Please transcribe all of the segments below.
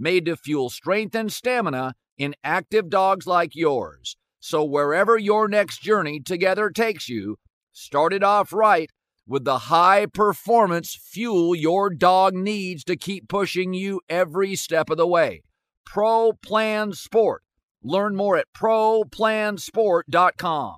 made to fuel strength and stamina in active dogs like yours. So, wherever your next journey together takes you, start it off right with the high performance fuel your dog needs to keep pushing you every step of the way. Pro Plan Sport. Learn more at ProPlansport.com.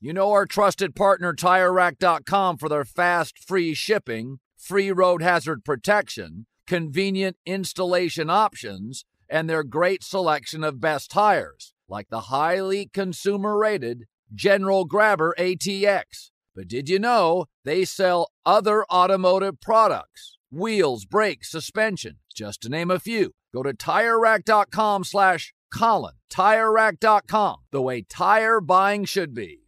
You know our trusted partner, TireRack.com, for their fast, free shipping, free road hazard protection convenient installation options, and their great selection of best tires, like the highly consumer rated General Grabber ATX. But did you know they sell other automotive products? Wheels, brakes, suspension, just to name a few. Go to TireRack.com slash Colin. TireRack.com, the way tire buying should be.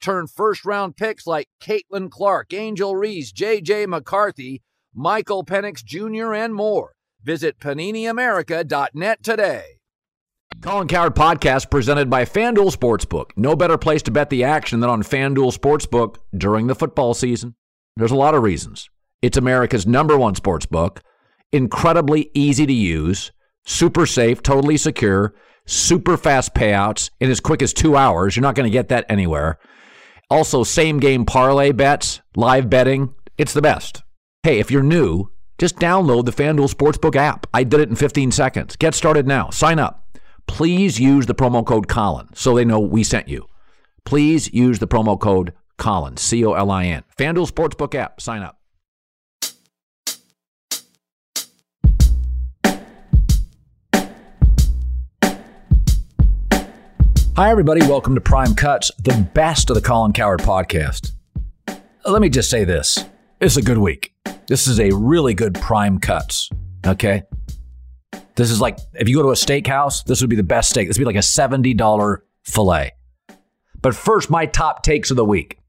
turn first round picks like Caitlin Clark, Angel Reese, J.J. McCarthy, Michael Penix Jr., and more. Visit PaniniAmerica.net today. Colin Cowherd podcast presented by FanDuel Sportsbook. No better place to bet the action than on FanDuel Sportsbook during the football season. There's a lot of reasons. It's America's number one sportsbook, incredibly easy to use, super safe, totally secure, super fast payouts in as quick as two hours. You're not going to get that anywhere. Also, same game parlay bets, live betting. It's the best. Hey, if you're new, just download the FanDuel Sportsbook app. I did it in 15 seconds. Get started now. Sign up. Please use the promo code Colin so they know we sent you. Please use the promo code Colin, C O L I N. FanDuel Sportsbook app. Sign up. Hi, everybody. Welcome to Prime Cuts, the best of the Colin Cowherd podcast. Let me just say this it's a good week. This is a really good Prime Cuts. Okay. This is like, if you go to a steakhouse, this would be the best steak. This would be like a $70 filet. But first, my top takes of the week.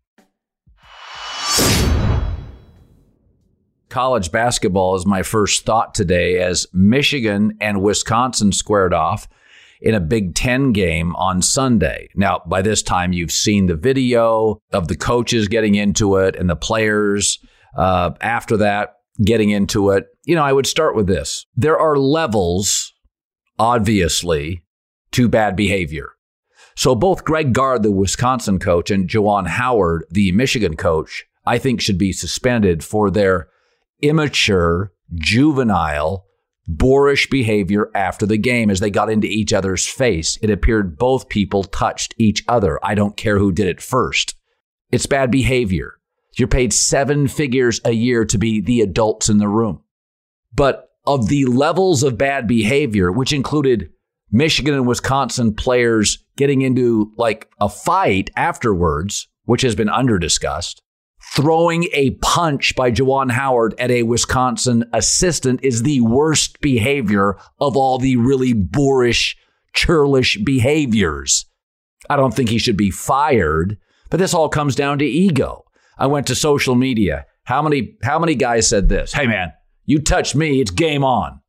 College basketball is my first thought today as Michigan and Wisconsin squared off in a Big Ten game on Sunday. Now, by this time, you've seen the video of the coaches getting into it and the players uh, after that getting into it. You know, I would start with this there are levels, obviously, to bad behavior. So both Greg Gard, the Wisconsin coach, and Juwan Howard, the Michigan coach, I think should be suspended for their immature, juvenile, boorish behavior after the game as they got into each other's face. It appeared both people touched each other. I don't care who did it first. It's bad behavior. You're paid seven figures a year to be the adults in the room. But of the levels of bad behavior, which included Michigan and Wisconsin players getting into like a fight afterwards, which has been under discussed, throwing a punch by Juwan Howard at a Wisconsin assistant is the worst behavior of all the really boorish, churlish behaviors. I don't think he should be fired, but this all comes down to ego. I went to social media. How many how many guys said this? Hey man, you touch me, it's game on.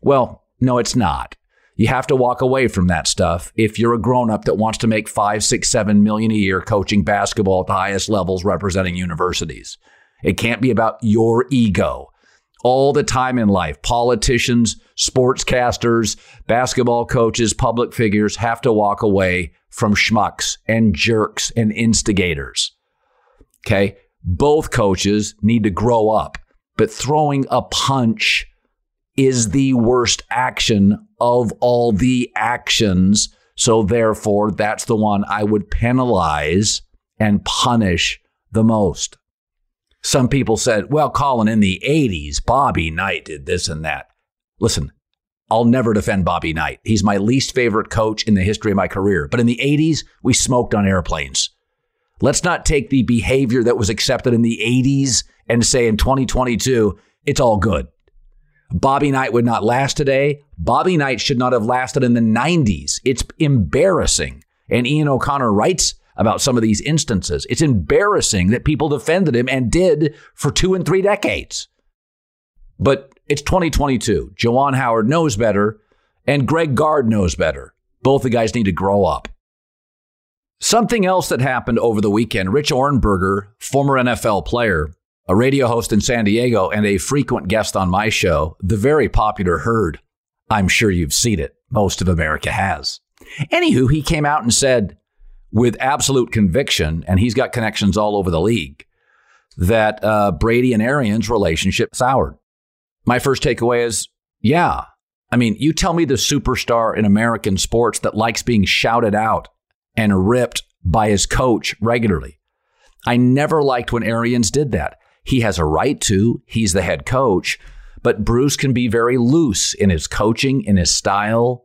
Well, no, it's not. You have to walk away from that stuff if you're a grown up that wants to make five, six, seven million a year coaching basketball at the highest levels representing universities. It can't be about your ego all the time in life. Politicians, sportscasters, basketball coaches, public figures have to walk away from schmucks and jerks and instigators. Okay. Both coaches need to grow up, but throwing a punch is the worst action of all the actions. So therefore, that's the one I would penalize and punish the most. Some people said, well, Colin, in the 80s, Bobby Knight did this and that. Listen, I'll never defend Bobby Knight. He's my least favorite coach in the history of my career. But in the 80s, we smoked on airplanes. Let's not take the behavior that was accepted in the 80s and say in 2022, it's all good. Bobby Knight would not last today. Bobby Knight should not have lasted in the 90s. It's embarrassing. And Ian O'Connor writes about some of these instances. It's embarrassing that people defended him and did for two and three decades. But it's 2022. Juwan Howard knows better, and Greg Gard knows better. Both the guys need to grow up. Something else that happened over the weekend Rich Ohrnberger, former NFL player, a radio host in San Diego, and a frequent guest on my show, the very popular Herd. I'm sure you've seen it. Most of America has. Anywho, he came out and said, with absolute conviction, and he's got connections all over the league, that uh, Brady and Arians' relationship soured. My first takeaway is yeah. I mean, you tell me the superstar in American sports that likes being shouted out and ripped by his coach regularly. I never liked when Arians did that. He has a right to, he's the head coach, but Bruce can be very loose in his coaching, in his style.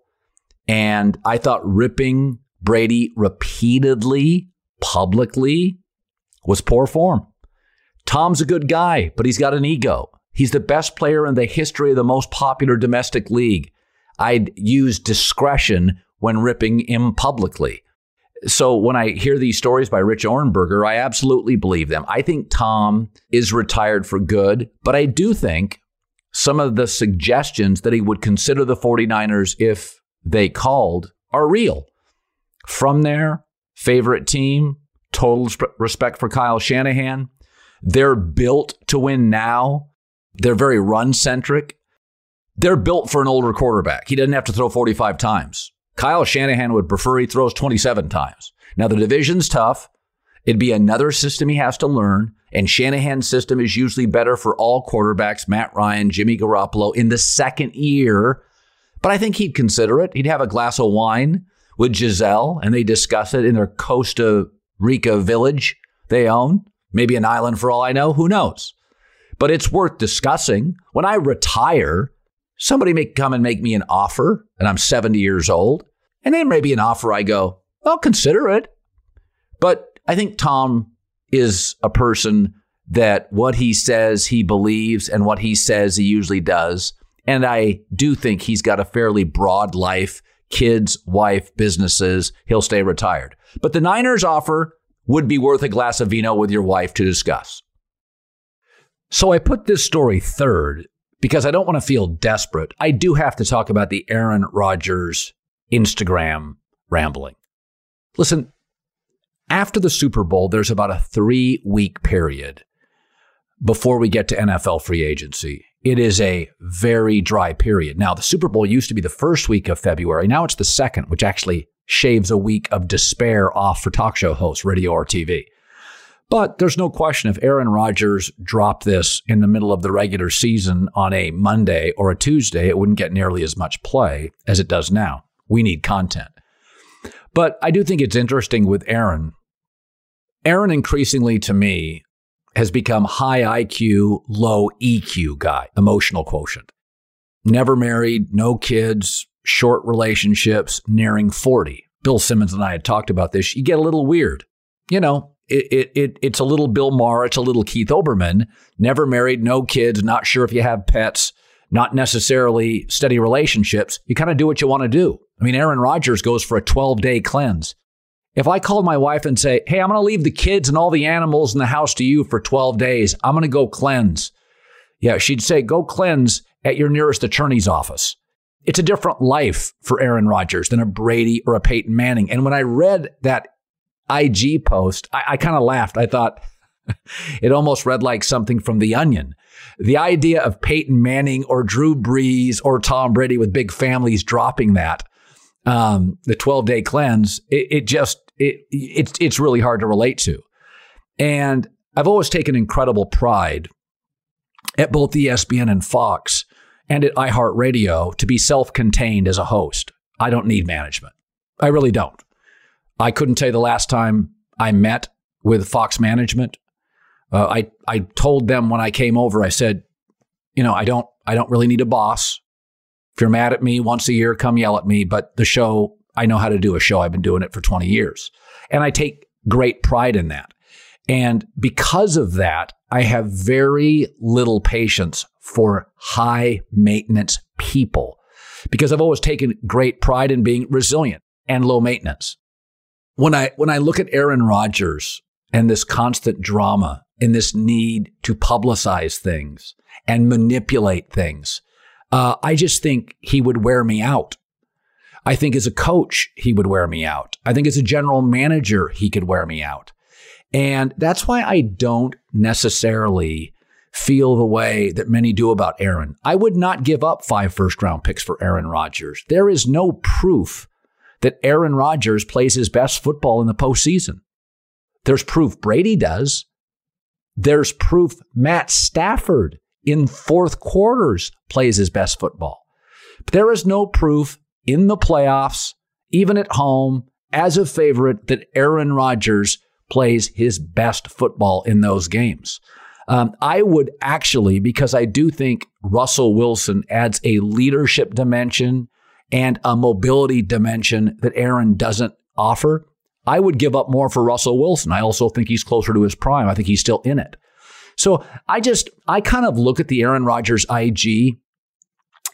And I thought ripping Brady repeatedly, publicly, was poor form. Tom's a good guy, but he's got an ego. He's the best player in the history of the most popular domestic league. I'd use discretion when ripping him publicly. So when I hear these stories by Rich Ohrnberger, I absolutely believe them. I think Tom is retired for good, but I do think some of the suggestions that he would consider the 49ers if they called are real. From there, favorite team, total respect for Kyle Shanahan. They're built to win now. They're very run centric. They're built for an older quarterback. He doesn't have to throw 45 times. Kyle Shanahan would prefer he throws 27 times. Now, the division's tough. It'd be another system he has to learn. And Shanahan's system is usually better for all quarterbacks, Matt Ryan, Jimmy Garoppolo, in the second year. But I think he'd consider it. He'd have a glass of wine with Gisele and they discuss it in their Costa Rica village they own. Maybe an island for all I know. Who knows? But it's worth discussing. When I retire, somebody may come and make me an offer, and I'm 70 years old, and then maybe an offer I go, I'll consider it. But I think Tom is a person that what he says he believes and what he says he usually does. And I do think he's got a fairly broad life kids, wife, businesses, he'll stay retired. But the Niners offer would be worth a glass of vino with your wife to discuss. So I put this story third because I don't want to feel desperate. I do have to talk about the Aaron Rodgers Instagram rambling. Listen, after the Super Bowl, there's about a three week period before we get to NFL free agency. It is a very dry period. Now, the Super Bowl used to be the first week of February. Now it's the second, which actually shaves a week of despair off for talk show hosts, radio or TV. But there's no question if Aaron Rodgers dropped this in the middle of the regular season on a Monday or a Tuesday, it wouldn't get nearly as much play as it does now. We need content. But I do think it's interesting with Aaron. Aaron, increasingly to me, has become high IQ, low EQ guy, emotional quotient. Never married, no kids, short relationships, nearing 40. Bill Simmons and I had talked about this. You get a little weird. You know, it, it, it, it's a little Bill Maher, it's a little Keith Olbermann. Never married, no kids, not sure if you have pets, not necessarily steady relationships. You kind of do what you want to do. I mean, Aaron Rodgers goes for a 12 day cleanse. If I called my wife and say, Hey, I'm going to leave the kids and all the animals in the house to you for 12 days, I'm going to go cleanse. Yeah, she'd say, Go cleanse at your nearest attorney's office. It's a different life for Aaron Rodgers than a Brady or a Peyton Manning. And when I read that IG post, I, I kind of laughed. I thought it almost read like something from The Onion the idea of Peyton Manning or Drew Brees or Tom Brady with big families dropping that, um, the 12 day cleanse, it, it just, it, it's, it's really hard to relate to. And I've always taken incredible pride at both ESPN and Fox and at iHeartRadio to be self contained as a host. I don't need management. I really don't. I couldn't tell you the last time I met with Fox management. Uh, I I told them when I came over, I said, you know, I don't I don't really need a boss. If you're mad at me once a year, come yell at me. But the show, I know how to do a show. I've been doing it for 20 years, and I take great pride in that. And because of that, I have very little patience for high maintenance people because I've always taken great pride in being resilient and low maintenance. When I, when I look at Aaron Rodgers and this constant drama and this need to publicize things and manipulate things, uh, I just think he would wear me out. I think as a coach, he would wear me out. I think as a general manager, he could wear me out. And that's why I don't necessarily feel the way that many do about Aaron. I would not give up five first round picks for Aaron Rodgers. There is no proof that Aaron Rodgers plays his best football in the postseason. There's proof Brady does. There's proof Matt Stafford in fourth quarters plays his best football. But there is no proof in the playoffs, even at home, as a favorite, that Aaron Rodgers plays his best football in those games. Um, I would actually, because I do think Russell Wilson adds a leadership dimension and a mobility dimension that Aaron doesn't offer. I would give up more for Russell Wilson. I also think he's closer to his prime. I think he's still in it. So I just, I kind of look at the Aaron Rodgers IG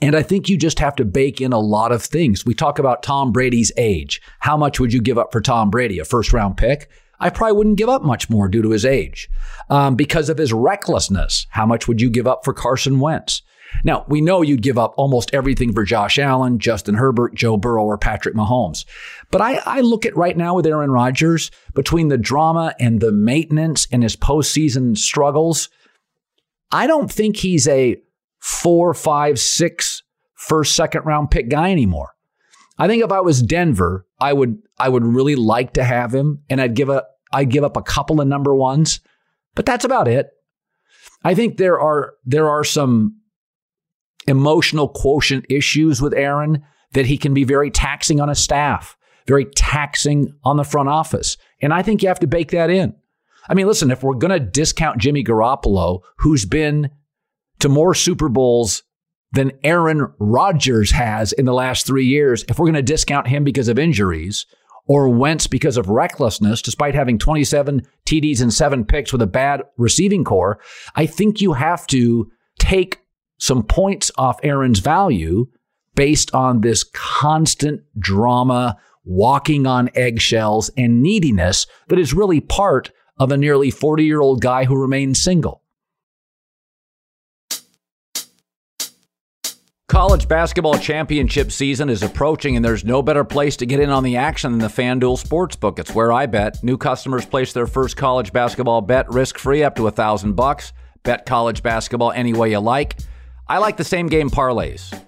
and I think you just have to bake in a lot of things. We talk about Tom Brady's age. How much would you give up for Tom Brady? A first round pick? I probably wouldn't give up much more due to his age. Um, because of his recklessness, how much would you give up for Carson Wentz? Now, we know you'd give up almost everything for Josh Allen, Justin Herbert, Joe Burrow, or Patrick Mahomes. But I, I look at right now with Aaron Rodgers, between the drama and the maintenance and his postseason struggles, I don't think he's a four, five, six first, second round pick guy anymore. I think if I was Denver, I would I would really like to have him, and I'd give a I'd give up a couple of number ones, but that's about it. I think there are there are some emotional quotient issues with Aaron that he can be very taxing on his staff, very taxing on the front office, and I think you have to bake that in. I mean, listen, if we're going to discount Jimmy Garoppolo, who's been to more Super Bowls than Aaron Rodgers has in the last three years, if we're going to discount him because of injuries or Wentz because of recklessness, despite having 27 TDs and seven picks with a bad receiving core, I think you have to take some points off Aaron's value based on this constant drama, walking on eggshells, and neediness that is really part of a nearly 40 year old guy who remains single. College basketball championship season is approaching, and there's no better place to get in on the action than the FanDuel Sportsbook. It's where I bet. New customers place their first college basketball bet risk free up to a thousand bucks. Bet college basketball any way you like. I like the same game parlays.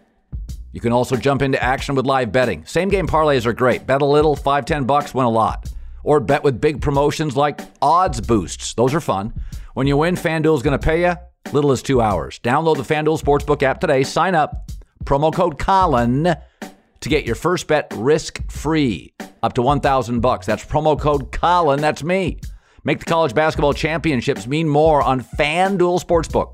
You can also jump into action with live betting. Same game parlays are great. Bet a little, five, ten bucks, win a lot. Or bet with big promotions like odds boosts. Those are fun. When you win, FanDuel's going to pay you little as two hours. Download the FanDuel Sportsbook app today. Sign up promo code Colin to get your first bet risk free up to 1000 bucks. That's promo code Colin, that's me. Make the college basketball championships mean more on FanDuel Sportsbook.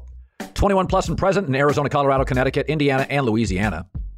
21 plus and present in Arizona, Colorado, Connecticut, Indiana, and Louisiana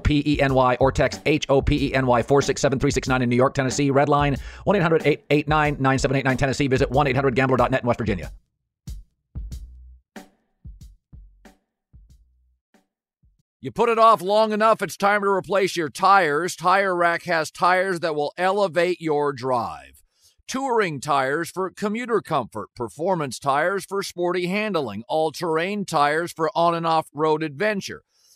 P E N Y or text H O P E N Y 467 in New York, Tennessee. Red line 1 800 889 9789 Tennessee. Visit 1 800 gambler.net in West Virginia. You put it off long enough, it's time to replace your tires. Tire Rack has tires that will elevate your drive. Touring tires for commuter comfort, performance tires for sporty handling, all terrain tires for on and off road adventure.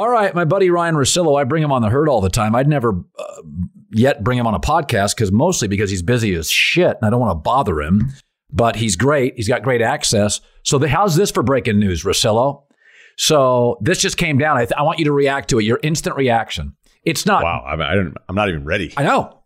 All right, my buddy Ryen Russillo, I bring him on the herd all the time. I'd never uh, yet bring him on a podcast because mostly because he's busy as shit and I don't want to bother him. But he's great. He's got great access. So the, how's this for breaking news, Rosillo? So this just came down. I, th- I want you to react to it. Your instant reaction. It's not. Wow, I'm, I don't, I'm not even ready. I know.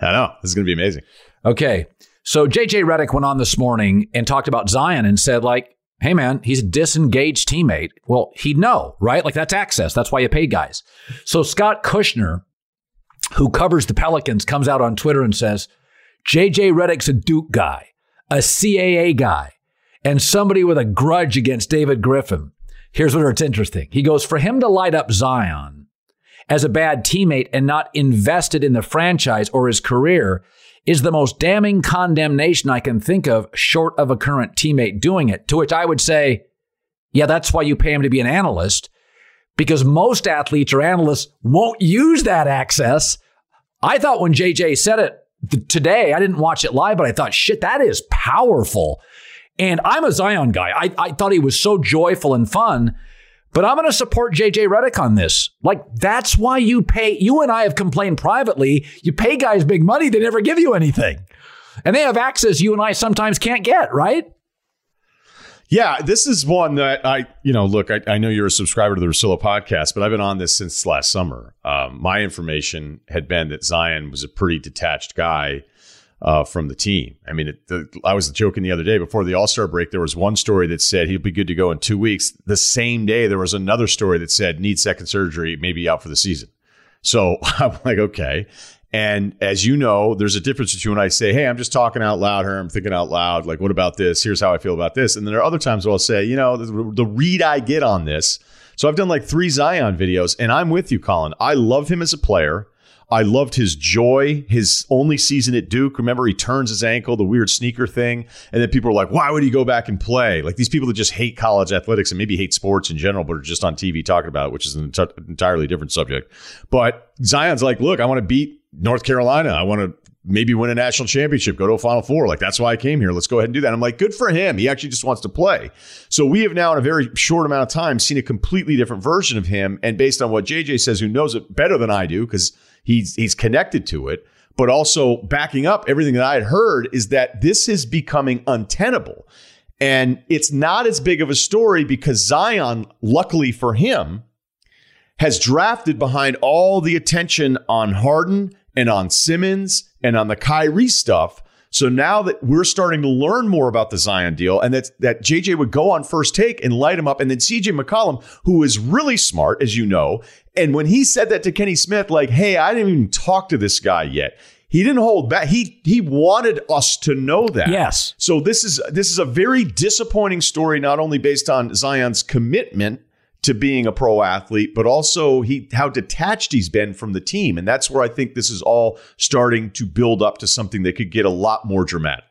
I know this is going to be amazing. Okay. So JJ Redick went on this morning and talked about Zion and said, like, hey man, he's a disengaged teammate. Well, he'd know, right? Like that's access. That's why you pay guys. So Scott Kushner, who covers the Pelicans, comes out on Twitter and says, JJ Redick's a Duke guy, a CAA guy, and somebody with a grudge against David Griffin. Here's where it's interesting. He goes, for him to light up Zion as a bad teammate and not invested in the franchise or his career is the most damning condemnation I can think of, short of a current teammate doing it. To which I would say, yeah, that's why you pay him to be an analyst, because most athletes or analysts won't use that access. I thought when JJ said it th- today, I didn't watch it live, but I thought, shit, that is powerful. And I'm a Zion guy. I, I thought he was so joyful and fun. But I'm going to support JJ Redick on this. Like, that's why you pay. You and I have complained privately. You pay guys big money, they never give you anything. And they have access you and I sometimes can't get, right? Yeah, this is one that I, you know, look, I, I know you're a subscriber to the Russillo podcast, but I've been on this since last summer. Um, my information had been that Zion was a pretty detached guy uh, from the team. I mean, it, the, I was joking the other day before the All Star break. There was one story that said he'll be good to go in two weeks. The same day, there was another story that said needs second surgery, maybe out for the season. So I'm like, okay. And as you know, there's a difference between when I say, Hey, I'm just talking out loud here. I'm thinking out loud. Like, what about this? Here's how I feel about this. And then there are other times where I'll say, you know, the, the read I get on this. So I've done like three Zion videos and I'm with you, Colin. I love him as a player. I loved his joy, his only season at Duke. Remember, he turns his ankle, the weird sneaker thing. And then people are like, why would he go back and play? Like these people that just hate college athletics and maybe hate sports in general, but are just on TV talking about it, which is an entirely different subject. But Zion's like, look, I want to beat North Carolina. I want to maybe win a national championship, go to a final four. Like that's why I came here. Let's go ahead and do that. I'm like, good for him. He actually just wants to play. So we have now in a very short amount of time seen a completely different version of him. And based on what JJ says, who knows it better than I do, because he's he's connected to it, but also backing up everything that I had heard is that this is becoming untenable. And it's not as big of a story because Zion, luckily for him, has drafted behind all the attention on Harden and on Simmons and on the Kyrie stuff. So now that we're starting to learn more about the Zion deal and that, that JJ would go on first take and light him up. And then CJ McCollum, who is really smart, as you know. And when he said that to Kenny Smith, like, hey, I didn't even talk to this guy yet. He didn't hold back. He he wanted us to know that. Yes. So this is this is a very disappointing story, not only based on Zion's commitment to being a pro athlete, but also he how detached he's been from the team. And that's where I think this is all starting to build up to something that could get a lot more dramatic.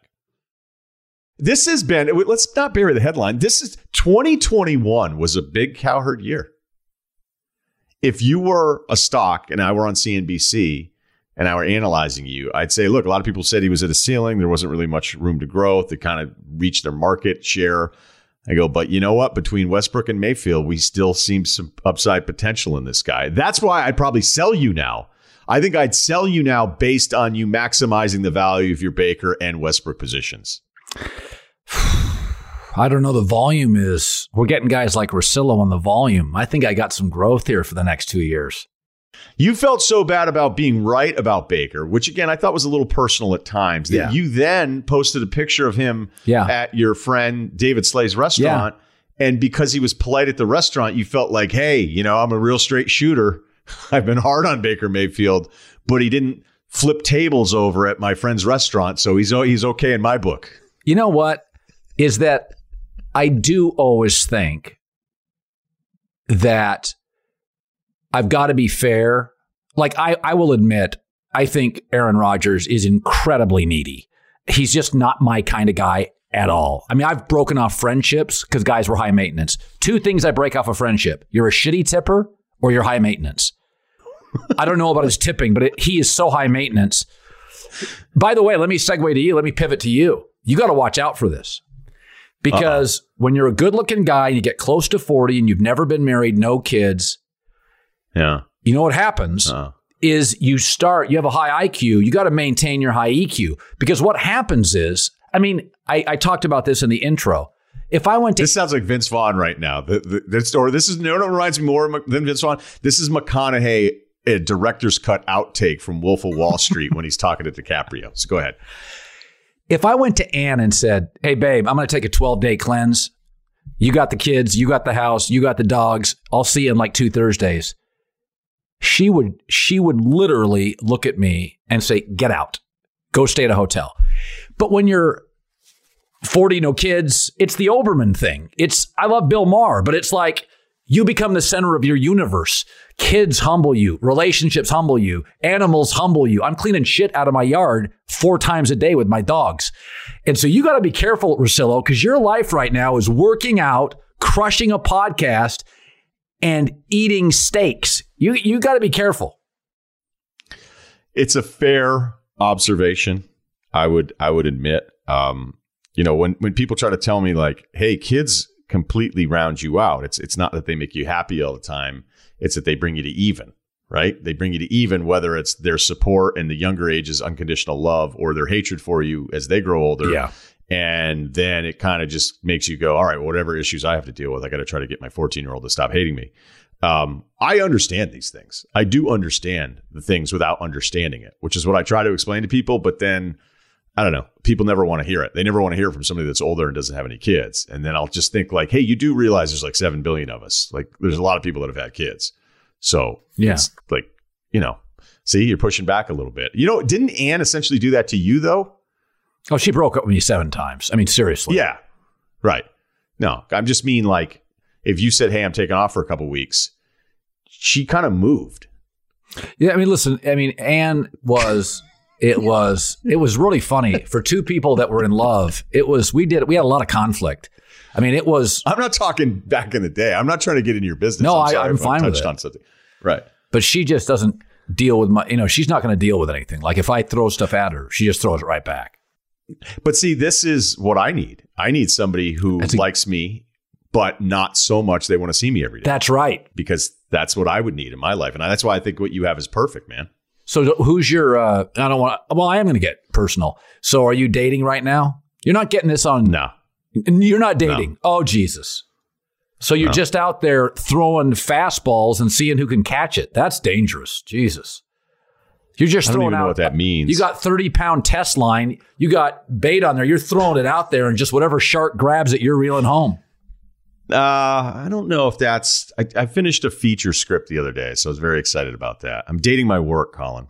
This has been, let's not bury the headline. This is 2021 was a big cowherd year. If you were a stock and I were on CNBC and I were analyzing you, I'd say, look, a lot of people said he was at a ceiling. There wasn't really much room to grow. They kind of reached their market share. I go, but you know what? Between Westbrook and Mayfield, we still see some upside potential in this guy. That's why I'd probably sell you now. I think I'd sell you now based on you maximizing the value of your Baker and Westbrook positions. I don't know. The volume is, we're getting guys like Russillo on the volume. I think I got some growth here for the next two years. You felt so bad about being right about Baker, which again I thought was a little personal at times. That Yeah. you then posted a picture of him Yeah. at your friend David Slay's restaurant, and because he was polite at the restaurant, you felt like, hey, you know, I'm a real straight shooter. I've been hard on Baker Mayfield, but he didn't flip tables over at my friend's restaurant, so he's he's okay in my book. You know what? Is that I do always think that I've got to be fair. Like I, I will admit, I think Aaron Rodgers is incredibly needy. He's just not my kind of guy at all. I mean, I've broken off friendships because guys were high maintenance. Two things I break off a friendship: you're a shitty tipper or you're high maintenance. I don't know about his tipping, but it, he is so high maintenance. By the way, let me segue to you. Let me pivot to you. You got to watch out for this because when you're a good looking guy and you get close to 40 and you've never been married, no kids, Yeah. you know what happens Uh. is you start, you have a high IQ, you got to maintain your high EQ because what happens is, I mean, I, I talked about this in the intro. If I went to This sounds like Vince Vaughn right now. The, the, this, or this is no, no, it reminds me more than Vince Vaughn. This is McConaughey, a director's cut outtake from Wolf of Wall Street when he's talking to DiCaprio. So go ahead. if I went to Ann and said, "Hey, babe, I'm going to take a 12 day cleanse. You got the kids, you got the house, you got the dogs. I'll see you in like two Thursdays." She would she would literally look at me and say, "Get out, go stay at a hotel." But when you're 40, no kids, it's the Olbermann thing. It's I love Bill Maher, but it's like you become the center of your universe. Kids humble you, relationships humble you, animals humble you. I'm cleaning shit out of my yard four times a day with my dogs. And so you got to be careful, Russillo, because your life right now is working out, crushing a podcast, and eating steaks. You you got to be careful. It's a fair observation. I would I would admit. Um, you know, when when people try to tell me like, "Hey, kids completely round you out," it's it's not that they make you happy all the time. It's that they bring you to even. Right? They bring you to even, whether it's their support in the younger ages, unconditional love, or their hatred for you as they grow older. Yeah. And then it kind of just makes you go, all right, whatever issues I have to deal with, I got to try to get my 14 year old to stop hating me. Um, I understand these things. I do understand the things without understanding it, which is what I try to explain to people. But then I don't know. People never want to hear it. They never want to hear it from somebody that's older and doesn't have any kids. And then I'll just think like, hey, you do realize there's like seven billion of us. Like there's a lot of people that have had kids. So Yeah. like, you know, see, you're pushing back a little bit. You know, didn't Anne essentially do that to you though? Oh, she broke up with me seven times. I mean, seriously. Yeah. Right. No, I'm just mean like if you said, hey, I'm taking off for a couple weeks, she kind of moved. Yeah, I mean, listen, I mean, Anne was it was it was really funny for two people that were in love. It was we did we had a lot of conflict. I mean, it was I'm not talking back in the day. I'm not trying to get into your business. No, I'm I- if fine with touched it. on something. Right. but she just doesn't deal with my you know, she's not going to deal with anything. Like if I throw stuff at her, she just throws it right back. But see, this is what I need. I need somebody who a- likes me, but not so much they want to see me every day. That's right. because that's what I would need in my life, and that's why I think what you have is perfect, man. So who's your uh I don't want well, I am going to get personal. So are you dating right now? You're not getting this on No, You're not dating. Oh Jesus. So you're No. just out there throwing fastballs and seeing who can catch it. That's dangerous. Jesus. You're just I don't throwing even out know what that means. You got 30 pound test line. You got bait on there. You're throwing it out there, and just whatever shark grabs it, you're reeling home. Uh, I don't know if that's. I, I finished a feature script the other day, so I was very excited about that. I'm dating my work, Colin.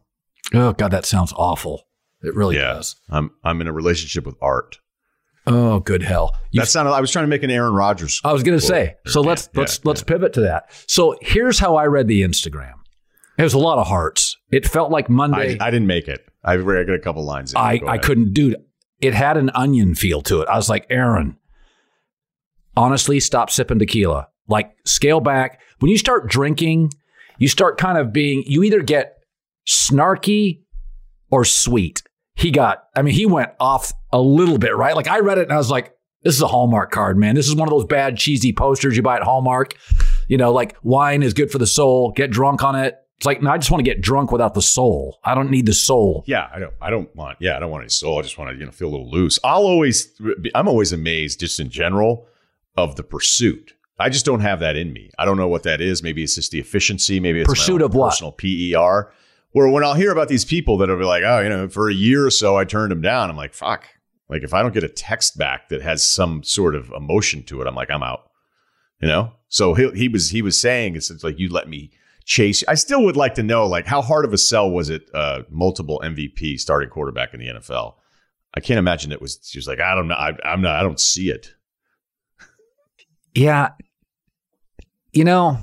Oh God, that sounds awful. It really yeah, does. I'm I'm in a relationship with art. Oh, good hell. You That sounded. I was trying to make an Aaron Rodgers. I was going to say. So let's let's yeah. let's pivot to that. So here's how I read the Instagram. It was a lot of hearts. It felt like Monday. I, I didn't make it. I, got a couple lines. In. I, I couldn't, dude. It had an onion feel to it. I was like, Aaron, honestly, stop sipping tequila. Like, scale back. When you start drinking, you start kind of being, you either get snarky or sweet. He got, I mean, he went off a little bit, right? Like, I read it and I was like, this is a Hallmark card, man. This is one of those bad, cheesy posters you buy at Hallmark. You know, like wine is good for the soul. Get drunk on it. It's like, no, I just want to get drunk without the soul. I don't need the soul. Yeah, I don't. I don't want. Yeah, I don't want any soul. I just want to you know feel a little loose. I'll always. I'm always amazed, just in general, of the pursuit. I just don't have that in me. I don't know what that is. Maybe it's just the efficiency. Maybe it's Pursuit of what? Personal PER. Where when I'll hear about these people that'll be like, oh, you know, for a year or so I turned them down. I'm like, fuck. Like if I don't get a text back that has some sort of emotion to it, I'm like, I'm out. You know. So he he was he was saying it's, it's like you let me chase. I still would like to know like how hard of a sell was it? Uh, multiple MVP starting quarterback in the NFL. I can't imagine it was. She was like, I don't know. I, I'm not. I don't see it. Yeah. You know,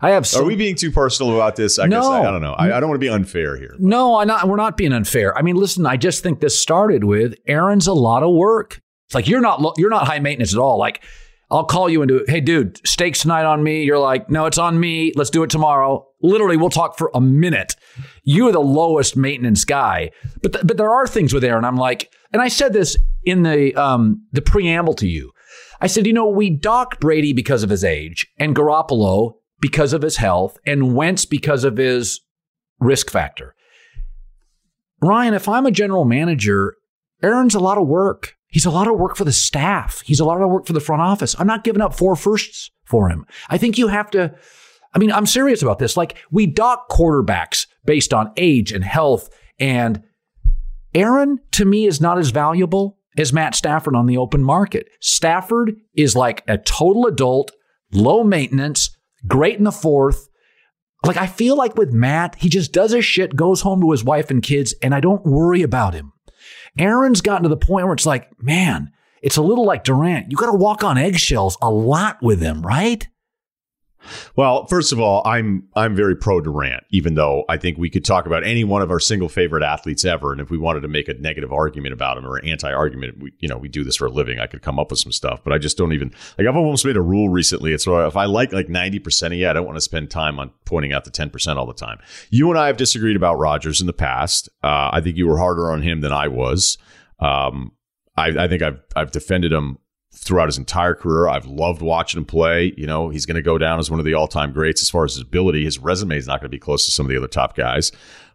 I have so Are we being too personal about this? I guess No. I, I don't know. I, I don't want to be unfair here. No, I'm not we're not being unfair. I mean, listen, I just think this started with Aaron's a lot of work. It's like you're not you're not high maintenance at all. Like I'll call you into hey dude, steaks tonight on me. You're like, no, it's on me. Let's do it tomorrow. Literally, we'll talk for a minute. You're the lowest maintenance guy. But th- but there are things with Aaron. I'm like, and I said this in the um the preamble to you. I said, you know, we docked Brady because of his age and Garoppolo because of his health and Wentz because of his risk factor. Ryen, if I'm a general manager, Aaron's a lot of work. He's a lot of work for the staff. He's a lot of work for the front office. I'm not giving up four firsts for him. I think you have to. I mean, I'm serious about this. Like, we dock quarterbacks based on age and health. And Aaron, to me, is not as valuable as Matt Stafford on the open market. Stafford is like a total adult, low maintenance, great in the fourth. Like, I feel like with Matt, he just does his shit, goes home to his wife and kids, and I don't worry about him. Aaron's gotten to the point where it's like, man, it's a little like Durant. You got to walk on eggshells a lot with him, right? Well, first of all, I'm I'm very pro Durant, even though I think we could talk about any one of our single favorite athletes ever, and if we wanted to make a negative argument about him or an anti-argument, we you know we do this for a living. I could come up with some stuff, but I just don't even like. I've almost made a rule recently. It's if I like like ninety percent of you, I don't want to spend time on pointing out the ten percent all the time. You and I have disagreed about Rodgers in the past. Uh, I think you were harder on him than I was. Um, I, I think I've I've defended him throughout his entire career. I've loved watching him play. You know, he's going to go down as one of the all-time greats as far as his ability. His resume is not going to be close to some of the other top guys.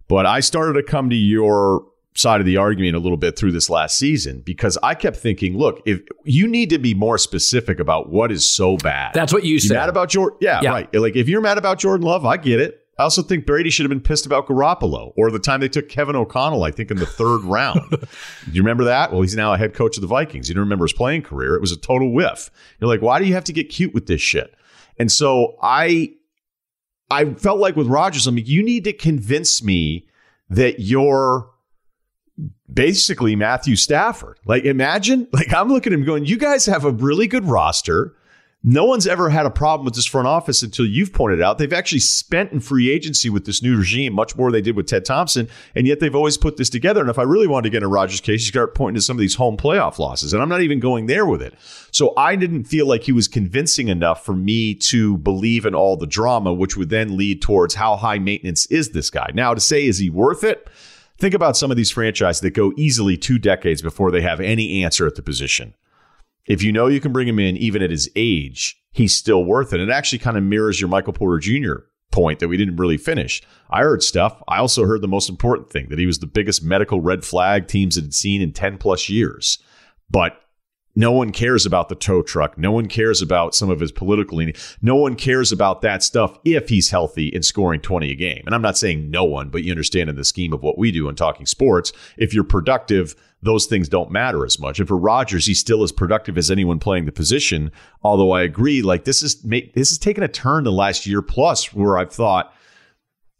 But I started to come to your side of the argument a little bit through this last season because I kept thinking, look, if you need to be more specific about what is so bad. That's what you, you said. Mad about Jordan? Yeah, yeah, right. Like if you're mad about Jordan Love, I get it. I also think Brady should have been pissed about Garoppolo or the time they took Kevin O'Connell, I think, in the third round. Do you remember that? Well, he's now a head coach of the Vikings. You don't remember his playing career. It was a total whiff. You're like, why do you have to get cute with this shit? And so I I felt like with Rodgers, I mean, you need to convince me that you're basically Matthew Stafford. Like, imagine, like, I'm looking at him going, you guys have a really good roster. No one's ever had a problem with this front office until you've pointed out. They've actually spent in free agency with this new regime much more than they did with Ted Thompson, and yet they've always put this together. And if I really wanted to get into Rodgers' case, you start pointing to some of these home playoff losses, and I'm not even going there with it. So I didn't feel like he was convincing enough for me to believe in all the drama, which would then lead towards how high maintenance is this guy. Now, to say is he worth it? Think about some of these franchises that go easily two decades before they have any answer at the position if you know you can bring him in even at his age, he's still worth it. And it actually kind of mirrors your Michael Porter Jr. point that we didn't really finish. I heard stuff. I also heard the most important thing that he was the biggest medical red flag teams had seen in 10 plus years. But no one cares about the tow truck. No one cares about some of his political leaning. No one cares about that stuff if he's healthy and scoring 20 a game. And I'm not saying no one, but you understand in the scheme of what we do in talking sports, if you're productive, those things don't matter as much. And for Rodgers, he's still as productive as anyone playing the position. Although I agree, like this is this has taken a turn the last year plus where I've thought,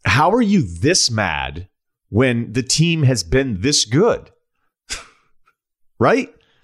how are you this mad when the team has been this good? right?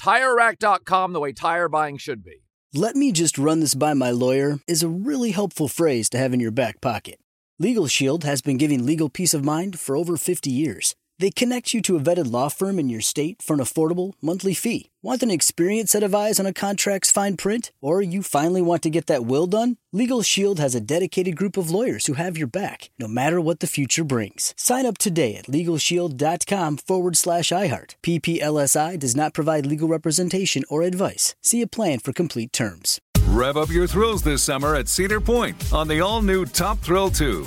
TireRack.com, the way tire buying should be. Let me just run this by my lawyer is a really helpful phrase to have in your back pocket. Legal Shield has been giving legal peace of mind for over 50 years. They connect you to a vetted law firm in your state for an affordable monthly fee. Want an experienced set of eyes on a contract's fine print? Or you finally want to get that will done? Legal Shield has a dedicated group of lawyers who have your back, no matter what the future brings. Sign up today at LegalShield.com forward slash iHeart. PPLSI does not provide legal representation or advice. See a plan for complete terms. Rev up your thrills this summer at Cedar Point on the all new Top Thrill 2.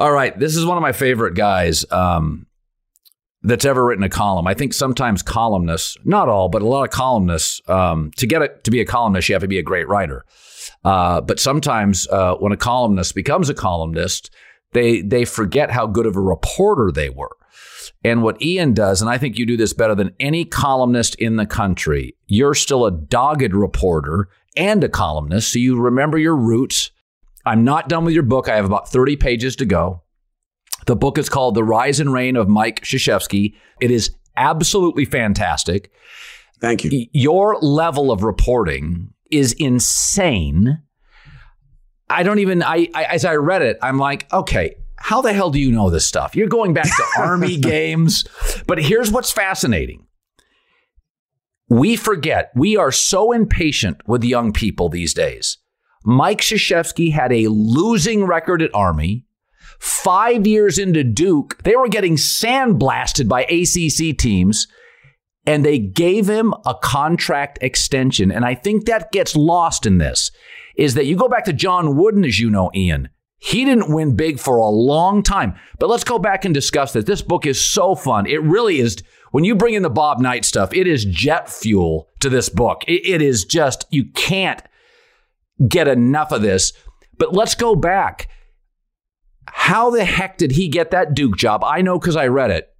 All right, this is one of my favorite guys. Um, that's ever written a column. I think sometimes columnists, not all, but a lot of columnists, um, to get it to be a columnist, you have to be a great writer. Uh, but sometimes uh, when a columnist becomes a columnist, they they forget how good of a reporter they were. And what Ian does, and I think you do this better than any columnist in the country, you're still a dogged reporter and a columnist, so you remember your roots. I'm not done with your book. I have about 30 pages to go. The book is called The Rise and Reign of Mike Krzyzewski. It is absolutely fantastic. Thank you. Your level of reporting is insane. I don't even I, I, as I read it, I'm like, okay, how the hell do you know this stuff? You're going back to army games. But here's what's fascinating. We forget, we are so impatient with young people these days. Mike Krzyzewski had a losing record at Army. Five years into Duke, they were getting sandblasted by ACC teams, and they gave him a contract extension. And I think that gets lost in this is that you go back to John Wooden, as you know, Ian. He didn't win big for a long time. But let's go back and discuss this. This book is so fun. It really is. When you bring in the Bob Knight stuff, it is jet fuel to this book. it, it is just, you can't get enough of this. But let's go back. How the heck did he get that Duke job? I know because I read it.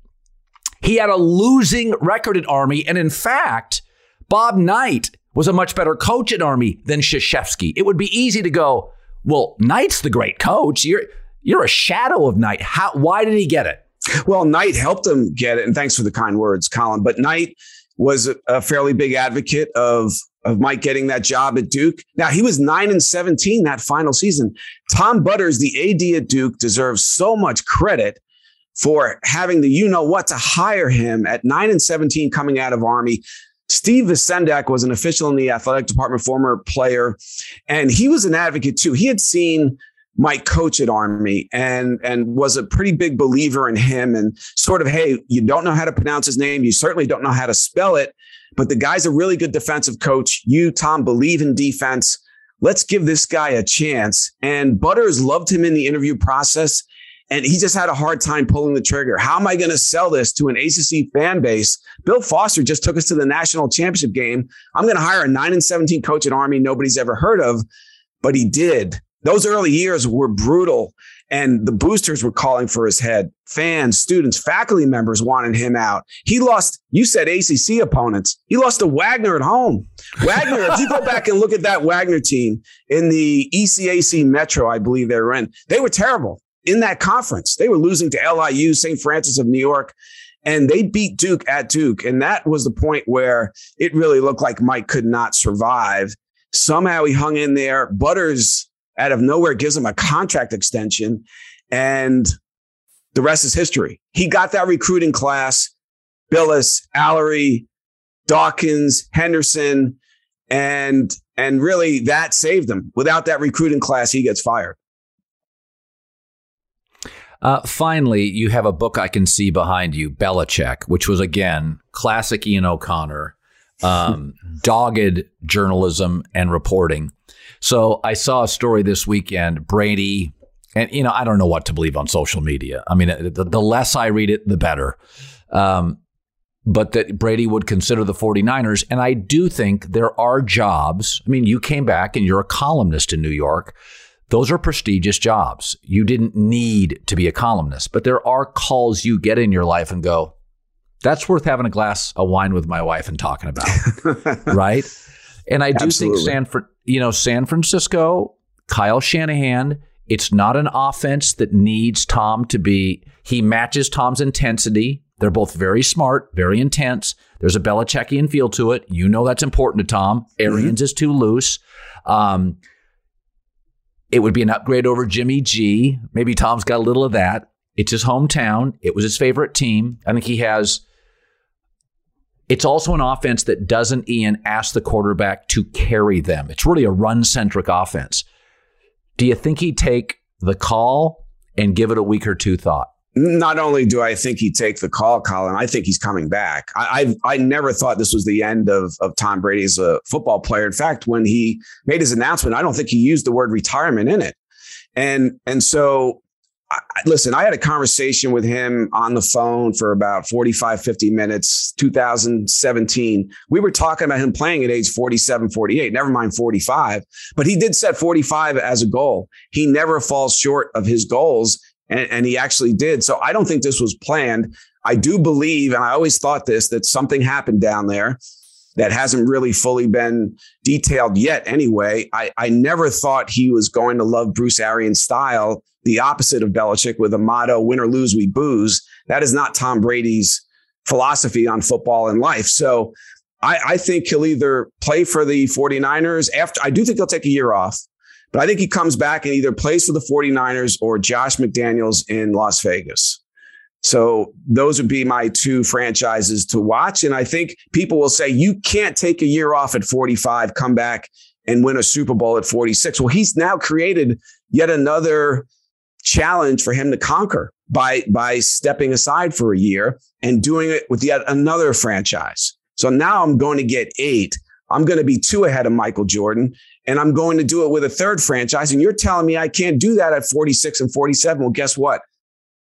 He had a losing record at Army. And in fact, Bob Knight was a much better coach at Army than Krzyzewski. It would be easy to go, well, Knight's the great coach. You're you're a shadow of Knight. How why did he get it? Well, Knight helped him get it, and thanks for the kind words, Colin. But Knight was a fairly big advocate of of Mike getting that job at Duke. Now he was nine and seventeen that final season. Tom Butters, the AD at Duke, deserves so much credit for having the you know what to hire him at nine and seventeen coming out of Army. Steve Vacendak was an official in the athletic department, former player, and he was an advocate too. He had seen Mike coach at Army and and was a pretty big believer in him and sort of, hey, you don't know how to pronounce his name, you certainly don't know how to spell it, but the guy's a really good defensive coach. You, Tom, believe in defense. Let's give this guy a chance. And Butters loved him in the interview process and he just had a hard time pulling the trigger. How am I going to sell this to an ACC fan base? Bill Foster just took us to the national championship game. I'm going to hire a 9 and 17 coach at Army nobody's ever heard of, but he did. Those early years were brutal, and the boosters were calling for his head. Fans, students, faculty members wanted him out. He lost, you said ACC opponents. He lost to Wagner at home. Wagner, if you go back and look at that Wagner team in the ECAC Metro, I believe they were in, they were terrible in that conference. They were losing to LIU, St. Francis of New York, and they beat Duke at Duke. And that was the point where it really looked like Mike could not survive. Somehow he hung in there. Butters out of nowhere gives him a contract extension, and the rest is history. He got that recruiting class, Bilas, Alarie, Dawkins, Henderson, and and really that saved him. Without that recruiting class, he gets fired. Uh, finally, you have a book I can see behind you, Belichick, which was again classic Ian O'Connor, um, dogged journalism and reporting. So I saw a story this weekend, Brady, and you know I don't know what to believe on social media. I mean, the, the less I read it, the better. Um, but that Brady would consider the 49ers. And I do think there are jobs. I mean, you came back and you're a columnist in New York. Those are prestigious jobs. You didn't need to be a columnist, but there are calls you get in your life and go, that's worth having a glass of wine with my wife and talking about. right. And I do Absolutely. think San, you know, San Francisco, Kyle Shanahan, it's not an offense that needs Tom to be, he matches Tom's intensity. They're both very smart, very intense. There's a Belichickian feel to it. You know that's important to Tom. Arians mm-hmm. is too loose. Um, it would be an upgrade over Jimmy G. Maybe Tom's got a little of that. It's his hometown. It was his favorite team. I think he has. It's also an offense that doesn't, Ian, ask the quarterback to carry them. It's really a run centric offense. Do you think he'd take the call and give it a week or two thought? not only do I think he'd take the call, Colin, I think he's coming back. I I, I never thought this was the end of, of Tom Brady as a football player. In fact, when he made his announcement, I don't think he used the word retirement in it. And and so I, listen, I had a conversation with him on the phone for about 45, 50 minutes, 2017. We were talking about him playing at age 47, 48, never mind 45, but he did set 45 as a goal. He never falls short of his goals, and, and he actually did. So I don't think this was planned. I do believe, and I always thought this, that something happened down there that hasn't really fully been detailed yet anyway. I, I never thought he was going to love Bruce Arians' style, the opposite of Belichick with a motto, win or lose, we booze. That is not Tom Brady's philosophy on football and life. So I, I think he'll either play for the 49ers after, I do think he'll take a year off, but I think he comes back and either plays for the 49ers or Josh McDaniels in Las Vegas. So those would be my two franchises to watch. And I think people will say, you can't take a year off at 45, come back and win a Super Bowl at 46. Well, he's now created yet another challenge for him to conquer by, by stepping aside for a year and doing it with yet another franchise. So now I'm going to get eight. I'm going to be two ahead of Michael Jordan and I'm going to do it with a third franchise. And you're telling me I can't do that at 46 and 47. Well, guess what?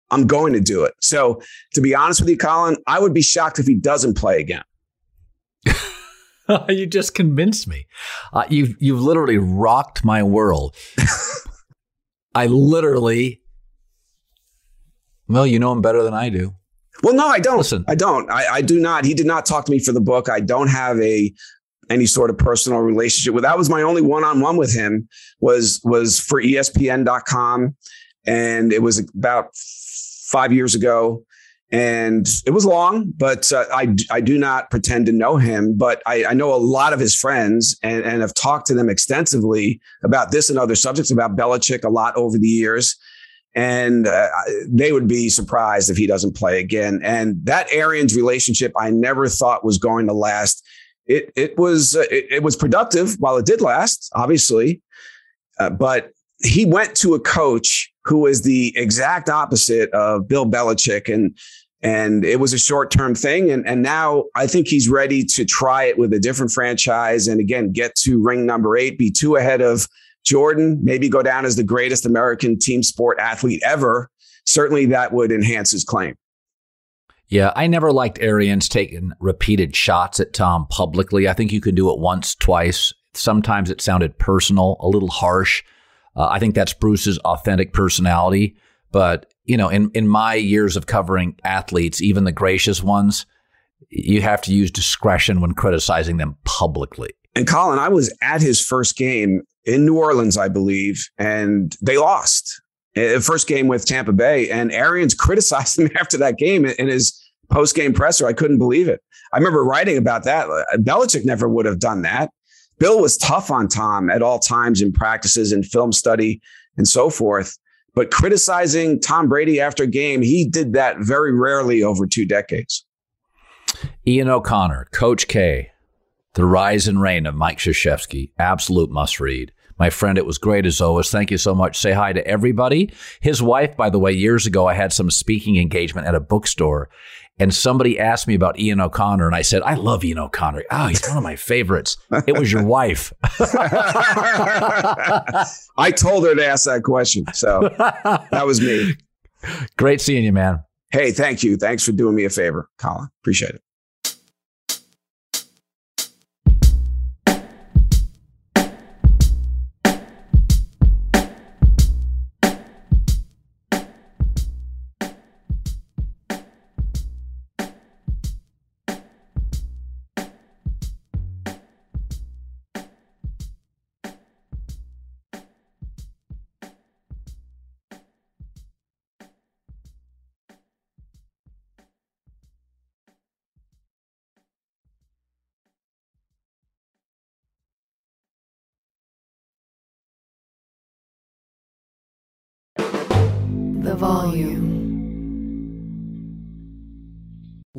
I'm going to do it. So to be honest with you, Colin, I would be shocked if he doesn't play again. you just convinced me. Uh, you've you've literally rocked my world. I literally, well, you know him better than I do. Well, no, I don't. Listen, I don't. I, I do not. He did not talk to me for the book. I don't have a any sort of personal relationship with. That was my only one on one with him. Was was for ESPN.com, and it was about five years ago. And it was long, but uh, I, I do not pretend to know him, but I, I know a lot of his friends and, and have talked to them extensively about this and other subjects about Belichick a lot over the years. And uh, they would be surprised if he doesn't play again. And that Arians relationship, I never thought was going to last. It, it was uh, it, it was productive while it did last, obviously, uh, but he went to a coach who is the exact opposite of Bill Belichick. And and it was a short term thing. And, and now I think he's ready to try it with a different franchise and again, get to ring number eight, be two ahead of Jordan, maybe go down as the greatest American team sport athlete ever. Certainly that would enhance his claim. Yeah, I never liked Arians taking repeated shots at Tom publicly. I think you can do it once, twice. Sometimes it sounded personal, a little harsh. Uh, I think that's Bruce's authentic personality. But, you know, in, in my years of covering athletes, even the gracious ones, you have to use discretion when criticizing them publicly. And Colin, I was at his first game in New Orleans, I believe, and they lost. The first game with Tampa Bay, and Arians criticized him after that game in his post game presser. I couldn't believe it. I remember writing about that. Belichick never would have done that. Bill was tough on Tom at all times in practices and film study and so forth. But criticizing Tom Brady after game, he did that very rarely over two decades. Ian O'Connor, Coach K, The Rise and Reign of Mike Krzyzewski, absolute must read. My friend, it was great as always. Thank you so much. Say hi to everybody. His wife, by the way, years ago, I had some speaking engagement at a bookstore and somebody asked me about Ian O'Connor, and I said, I love Ian O'Connor. Oh, he's one of my favorites. It was your wife. I told her to ask that question. So that was me. Great seeing you, man. Hey, thank you. Thanks for doing me a favor, Colin. Appreciate it.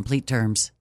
complete terms.